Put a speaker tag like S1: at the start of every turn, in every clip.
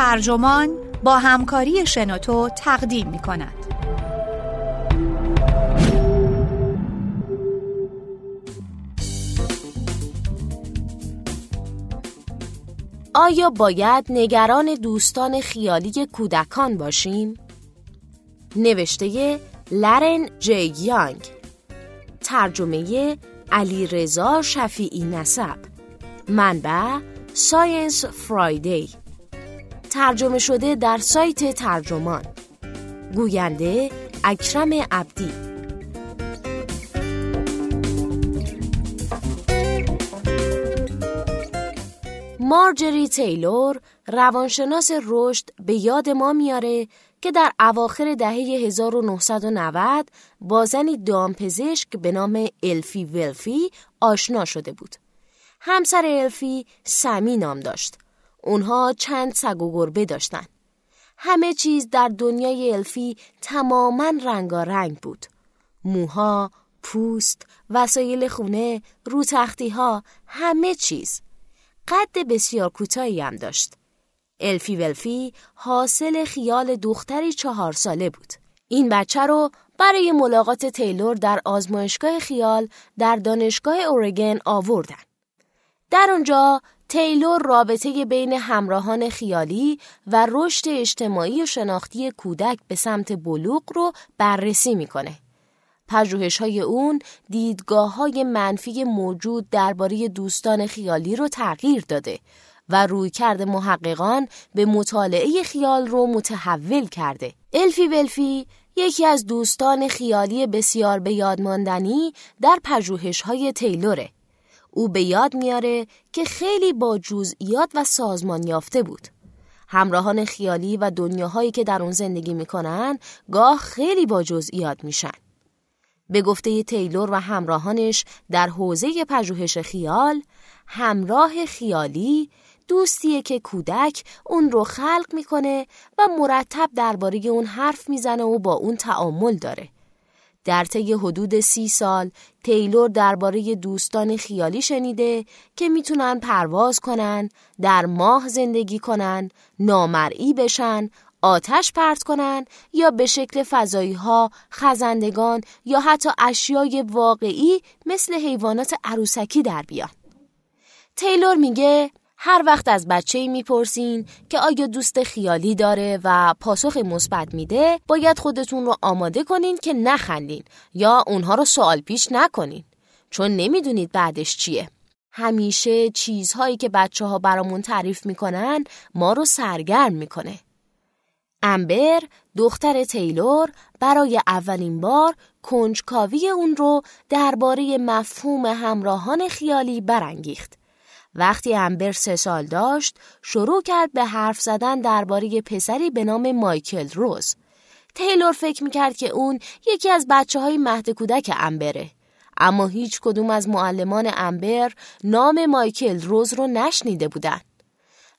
S1: ترجمان با همکاری شنوتو تقدیم می کند.
S2: آیا باید نگران دوستان خیالی کودکان باشیم؟ نوشته لرن جی یانگ ترجمه علی رضا شفیعی نسب منبع ساینس فرایدی ترجمه شده در سایت ترجمان گوینده اکرم عبدی مارجری تیلور روانشناس رشد به یاد ما میاره که در اواخر دهه 1990 با زنی دامپزشک به نام الفی ولفی آشنا شده بود. همسر الفی سمی نام داشت. اونها چند سگ و گربه داشتن. همه چیز در دنیای الفی تماما رنگارنگ بود. موها، پوست، وسایل خونه، رو ها، همه چیز. قد بسیار کوتاهی هم داشت. الفی ولفی حاصل خیال دختری چهار ساله بود. این بچه رو برای ملاقات تیلور در آزمایشگاه خیال در دانشگاه اورگن آوردن. در اونجا تیلور رابطه بین همراهان خیالی و رشد اجتماعی و شناختی کودک به سمت بلوغ رو بررسی می‌کنه. پژوهش های اون دیدگاه های منفی موجود درباره دوستان خیالی رو تغییر داده و رویکرد محققان به مطالعه خیال رو متحول کرده. الفی بلفی یکی از دوستان خیالی بسیار به یاد ماندنی در پژوهش های تیلوره. او به یاد میاره که خیلی با جزئیات و سازمان یافته بود. همراهان خیالی و دنیاهایی که در اون زندگی می‌کنن گاه خیلی با جزئیات میشن. به گفته تیلور و همراهانش در حوزه پژوهش خیال، همراه خیالی دوستیه که کودک اون رو خلق می‌کنه و مرتب درباره اون حرف می‌زنه و با اون تعامل داره. در طی حدود سی سال تیلور درباره دوستان خیالی شنیده که می‌تونن پرواز کنن، در ماه زندگی کنن، نامرئی بشن، آتش پرت کنن یا به شکل فضایی ها، خزندگان یا حتی اشیای واقعی مثل حیوانات عروسکی در بیان. تیلور میگه هر وقت از بچه می‌پرسین که آیا دوست خیالی داره و پاسخ مثبت میده باید خودتون رو آماده کنین که نخندین یا اونها رو سوال پیش نکنین چون نمی‌دونید بعدش چیه. همیشه چیزهایی که بچه ها برامون تعریف می‌کنن ما رو سرگرم می‌کنه. امبر دختر تیلور برای اولین بار کنجکاوی اون رو درباره مفهوم همراهان خیالی برانگیخت. وقتی امبر سه سال داشت شروع کرد به حرف زدن درباره پسری به نام مایکل روز. تیلور فکر می‌کرد که اون یکی از بچه های مهد کودک امبره. اما هیچ کدوم از معلمان امبر نام مایکل روز رو نشنیده بودن.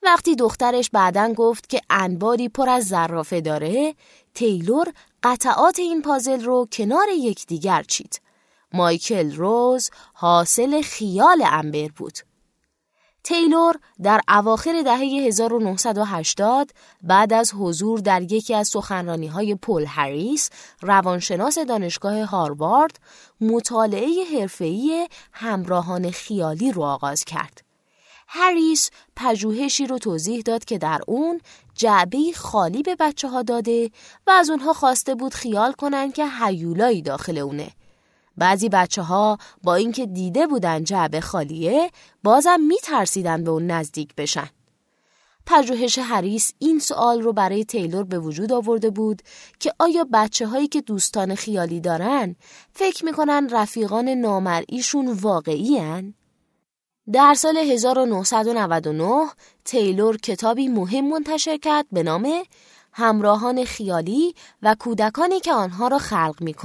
S2: وقتی دخترش بعدا گفت که انباری پر از زرافه داره، تیلور قطعات این پازل رو کنار یکدیگر چید. مایکل روز حاصل خیال امبر بود. تیلور در اواخر دهه 1980 بعد از حضور در یکی از سخنرانی های پل هریس روانشناس دانشگاه هاروارد مطالعه حرفه‌ای همراهان خیالی رو آغاز کرد. هریس پژوهشی رو توضیح داد که در اون جعبه خالی به بچه ها داده و از اونها خواسته بود خیال کنن که هیولایی داخل اونه بعضی بچه ها با اینکه دیده بودن جعبه خالیه بازم میترسیدن به اون نزدیک بشن. پژوهش هریس این سوال رو برای تیلور به وجود آورده بود که آیا بچه هایی که دوستان خیالی دارن فکر می‌کنن رفیقان نامرئیشون واقعی هن؟ در سال 1999 تیلور کتابی مهم منتشر کرد به نام همراهان خیالی و کودکانی که آنها را خلق می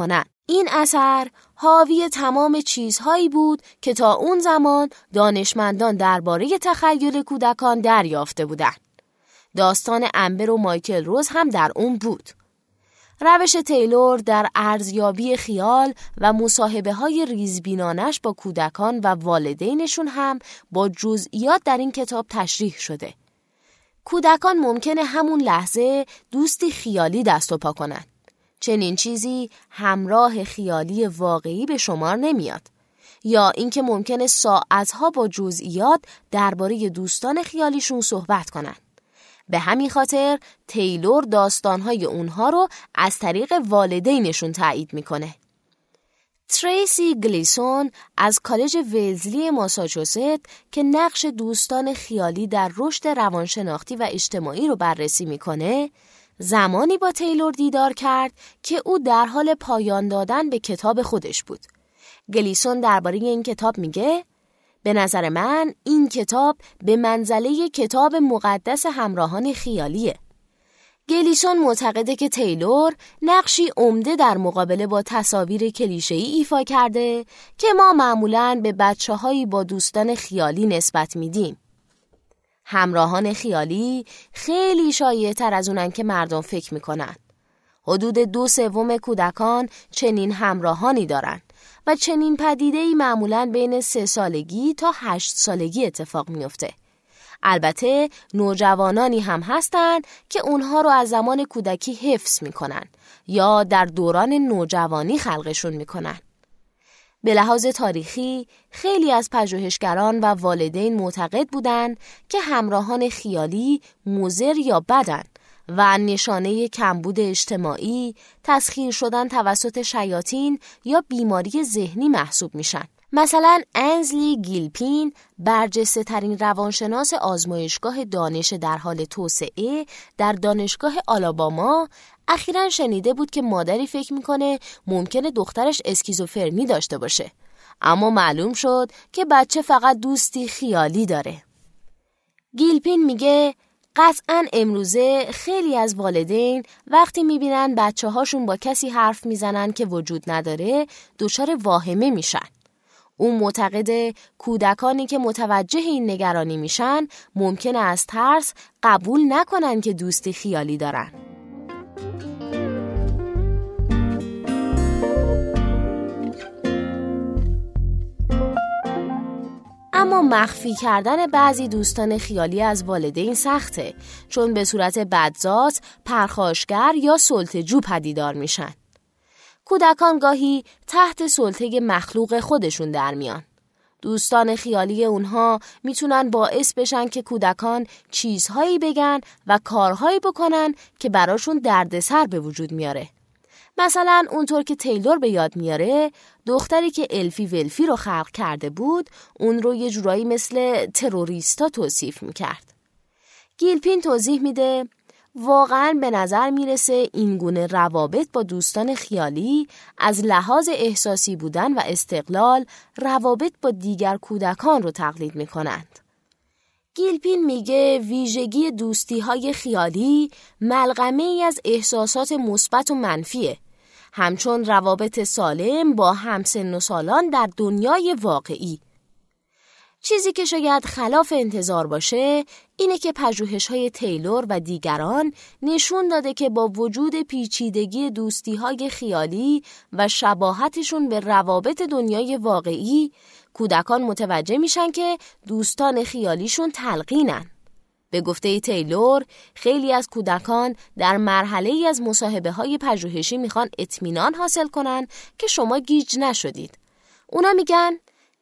S2: این اثر حاوی تمام چیزهایی بود که تا اون زمان دانشمندان درباره تخیل کودکان دریافته بودند. داستان امبر و مایکل روز هم در اون بود. روش تیلور در ارزیابی خیال و مصاحبه های ریزبینانش با کودکان و والدینشون هم با جزئیات در این کتاب تشریح شده. کودکان ممکنه همون لحظه دوستی خیالی دست و پا کنن. چنین چیزی همراه خیالی واقعی به شمار نمیاد. یا اینکه ممکنه ساعتها با جزئیات درباره دوستان خیالیشون صحبت کنن. به همین خاطر تیلور داستانهای اونها رو از طریق والدینشون تایید می‌کنه. تریسی گلیسون از کالج ویزلی ماساچوست که نقش دوستان خیالی در رشد روانشناختی و اجتماعی رو بررسی می‌کنه زمانی با تیلور دیدار کرد که او در حال پایان دادن به کتاب خودش بود. گلیسون درباره این کتاب میگه به نظر من این کتاب به منزله کتاب مقدس همراهان خیالیه. گلیسون معتقده که تیلور نقشی عمده در مقابله با تصاویر کلیشه‌ای ایفا کرده که ما معمولاً به بچه هایی با دوستان خیالی نسبت میدیم. همراهان خیالی خیلی شایع تر از اونن که مردم فکر می‌کنن. حدود دو سوم کودکان چنین همراهانی دارن و چنین پدیده ای معمولا بین سه سالگی تا هشت سالگی اتفاق میفته. البته نوجوانانی هم هستند که اونها رو از زمان کودکی حفظ می‌کنن یا در دوران نوجوانی خلقشون می‌کنن. به لحاظ تاریخی خیلی از پژوهشگران و والدین معتقد بودند که همراهان خیالی مزر یا بدن و نشانه کمبود اجتماعی، تسخیر شدن توسط شیاطین یا بیماری ذهنی محسوب میشن. مثلا انزلی گیلپین برجسته ترین روانشناس آزمایشگاه دانش در حال توسعه در دانشگاه آلاباما اخیرا شنیده بود که مادری فکر می‌کنه ممکنه دخترش اسکیزوفرنی داشته باشه. اما معلوم شد که بچه فقط دوستی خیالی داره. گیلپین میگه قطعا امروزه خیلی از والدین وقتی می‌بینن بچه هاشون با کسی حرف می‌زنن که وجود نداره دچار واهمه میشن. او معتقد کودکانی که متوجه این نگرانی میشن ممکنه از ترس قبول نکنن که دوستی خیالی دارن. اما مخفی کردن بعضی دوستان خیالی از والدین سخته چون به صورت بدزاز، پرخاشگر یا سلطجو پدیدار میشن. کودکان گاهی تحت سلطه مخلوق خودشون در میان. دوستان خیالی اونها می‌تونن باعث بشن که کودکان چیزهایی بگن و کارهایی بکنن که براشون دردسر به وجود میاره. مثلا اونطور که تیلور به یاد میاره دختری که الفی ولفی رو خلق کرده بود اون رو یه جورایی مثل تروریستا توصیف می‌کرد. گیلپین توضیح میده واقعا به نظر می‌رسه این گونه روابط با دوستان خیالی از لحاظ احساسی بودن و استقلال روابط با دیگر کودکان رو تقلید می‌کنند. گیلپین میگه ویژگی دوستی های خیالی ملغمه ای از احساسات مثبت و منفیه همچون روابط سالم با همسن و سالان در دنیای واقعی چیزی که شاید خلاف انتظار باشه اینه که پژوهش های تیلور و دیگران نشون داده که با وجود پیچیدگی دوستی های خیالی و شباهتشون به روابط دنیای واقعی کودکان متوجه میشن که دوستان خیالیشون تلقینن. به گفته تیلور خیلی از کودکان در مرحله ای از مصاحبه های پژوهشی می‌خوان اطمینان حاصل کنن که شما گیج نشدید. اونا میگن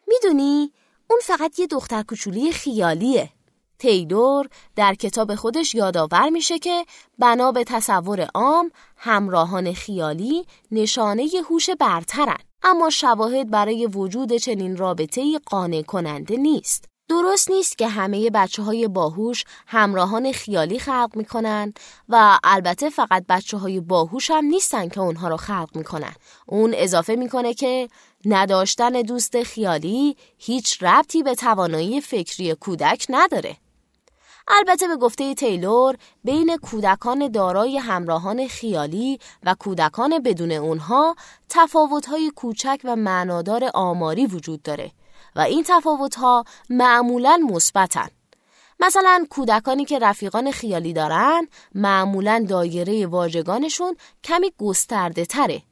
S2: می‌دونی اون فقط یه دختر کوچولی خیالیه. تیلور در کتاب خودش یادآور میشه که بنا به تصور عام همراهان خیالی نشانه هوش برترن اما شواهد برای وجود چنین رابطه قانع کننده نیست. درست نیست که همه بچه های باهوش همراهان خیالی خلق می‌کنن و البته فقط بچه های باهوش هم نیستن که اونها رو خلق می‌کنن. اون اضافه می‌کنه که نداشتن دوست خیالی هیچ ربطی به توانایی فکری کودک نداره. البته به گفته تیلور بین کودکان دارای همراهان خیالی و کودکان بدون اونها تفاوت‌های کوچک و معنادار آماری وجود داره و این تفاوت‌ها معمولاً مثبتن. مثلا کودکانی که رفیقان خیالی دارن معمولا دایره واژگانشون کمی گسترده تره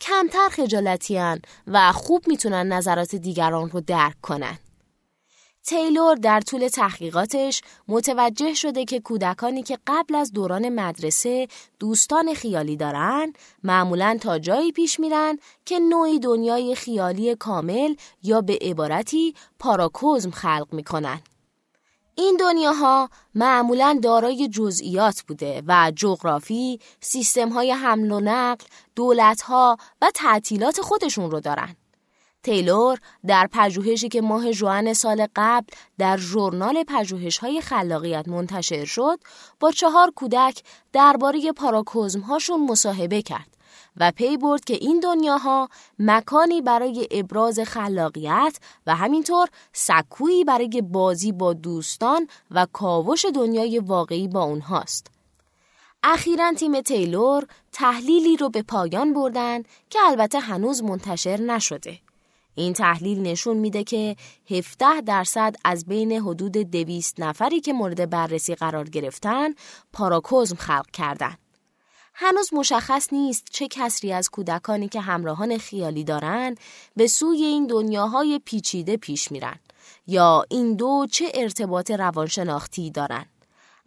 S2: کمتر خجالتیان و خوب می‌تونن نظرات دیگران رو درک کنن. تیلور در طول تحقیقاتش متوجه شده که کودکانی که قبل از دوران مدرسه دوستان خیالی دارن معمولا تا جایی پیش میرن که نوعی دنیای خیالی کامل یا به عبارتی پاراکوزم خلق می‌کنن. این دنیاها معمولا دارای جزئیات بوده و جغرافی، سیستم های حمل و نقل، دولت ها و تعطیلات خودشون رو دارن. تیلور در پژوهشی که ماه جوان سال قبل در ژورنال های خلاقیت منتشر شد با چهار کودک درباره پاراکوزم هاشون مصاحبه کرد و پی برد که این دنیاها مکانی برای ابراز خلاقیت و همینطور سکویی برای بازی با دوستان و کاوش دنیای واقعی با اونهاست. اخیرا تیم تیلور تحلیلی رو به پایان بردن که البته هنوز منتشر نشده. این تحلیل نشون میده که 17 درصد از بین حدود 200 نفری که مورد بررسی قرار گرفتن پاراکوزم خلق کردن. هنوز مشخص نیست چه کسری از کودکانی که همراهان خیالی دارند به سوی این دنیاهای پیچیده پیش میرن یا این دو چه ارتباط روانشناختی دارن.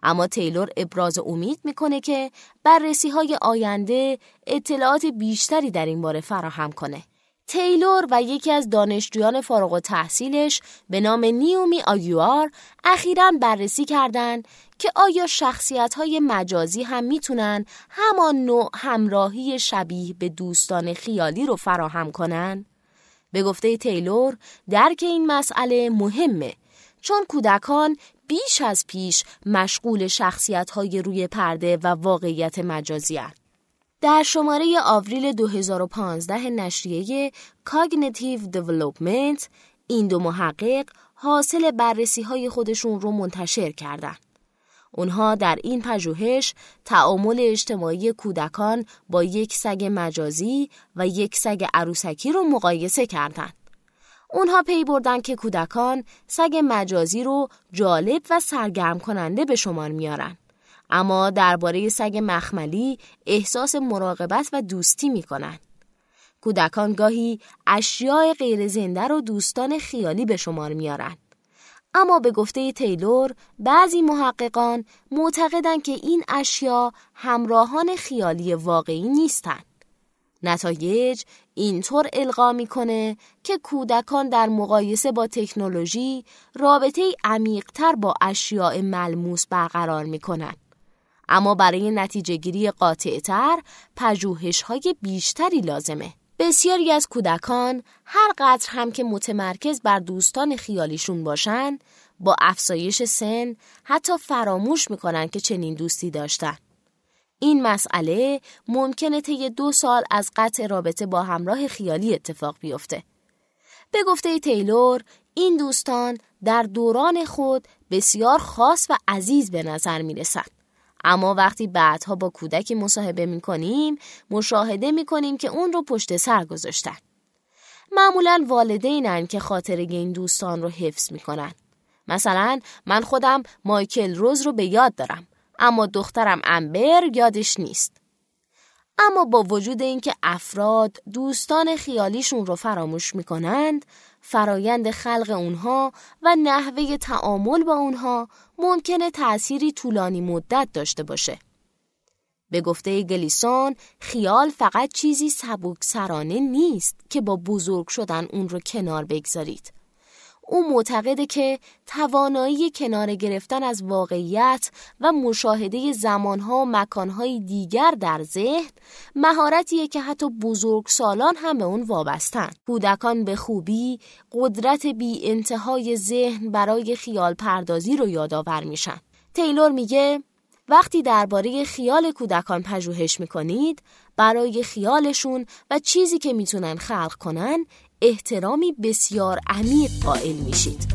S2: اما تیلور ابراز امید می‌کنه که بررسی های آینده اطلاعات بیشتری در این باره فراهم کنه. تیلور و یکی از دانشجویان فارغ تحصیلش به نام نیومی آگیوار اخیرا بررسی کردند که آیا شخصیت های مجازی هم می‌تونن همان نوع همراهی شبیه به دوستان خیالی رو فراهم کنن؟ به گفته تیلور درک این مسئله مهمه چون کودکان بیش از پیش مشغول شخصیت های روی پرده و واقعیت مجازی هست. در شماره آوریل 2015 نشریه Cognitive Development این دو محقق حاصل بررسی های خودشون رو منتشر کردند. اونها در این پژوهش تعامل اجتماعی کودکان با یک سگ مجازی و یک سگ عروسکی رو مقایسه کردند. اونها پی بردن که کودکان سگ مجازی رو جالب و سرگرم کننده به شمار میارن. اما درباره سگ مخملی احساس مراقبت و دوستی می کنند. کودکان گاهی اشیاء غیر زنده رو دوستان خیالی به شمار میارن. اما به گفته تیلور بعضی محققان معتقدند که این اشیا همراهان خیالی واقعی نیستند. نتایج اینطور القا می‌کنه که کودکان در مقایسه با تکنولوژی رابطه عمیقتر با اشیاء ملموس برقرار می‌کنند. اما برای نتیجه گیری قاطعتر پژوهش های بیشتری لازمه. بسیاری از کودکان هر قدر هم که متمرکز بر دوستان خیالیشون باشن با افزایش سن حتی فراموش می‌کنن که چنین دوستی داشتن. این مسئله ممکنه طی دو سال از قطع رابطه با همراه خیالی اتفاق بیفته. به گفته تیلور این دوستان در دوران خود بسیار خاص و عزیز به نظر می اما وقتی بعدها با کودکی مصاحبه می کنیم مشاهده می کنیم که اون رو پشت سر گذاشتن. معمولا والدینن که خاطره این دوستان رو حفظ می کنن. مثلا من خودم مایکل روز رو به یاد دارم اما دخترم امبر یادش نیست. اما با وجود اینکه افراد دوستان خیالیشون رو فراموش می‌کنند فرایند خلق اونها و نحوه تعامل با اونها ممکنه تأثیری طولانی مدت داشته باشه. به گفته گلیسون خیال فقط چیزی سبک سرانه نیست که با بزرگ شدن اون رو کنار بگذارید. او معتقده که توانایی کنار گرفتن از واقعیت و مشاهده زمانها و مکانهای دیگر در ذهن مهارتیه که حتی بزرگ سالان هم به اون وابستن. کودکان به خوبی قدرت بی انتهای ذهن برای خیال پردازی رو یادآور میشن. تیلور میگه وقتی درباره خیال کودکان پژوهش می‌کنید برای خیالشون و چیزی که می‌تونن خلق کنن احترامی بسیار عمیق قائل میشید.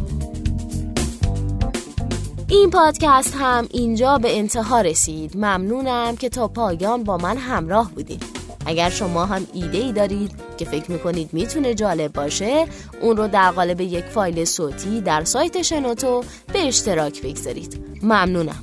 S2: این پادکست هم اینجا به انتها رسید. ممنونم که تا پایان با من همراه بودید. اگر شما هم ایده ای دارید که فکر می‌کنید می‌تونه جالب باشه اون رو در قالب یک فایل صوتی در سایت شنوتو به اشتراک بگذارید. ممنونم.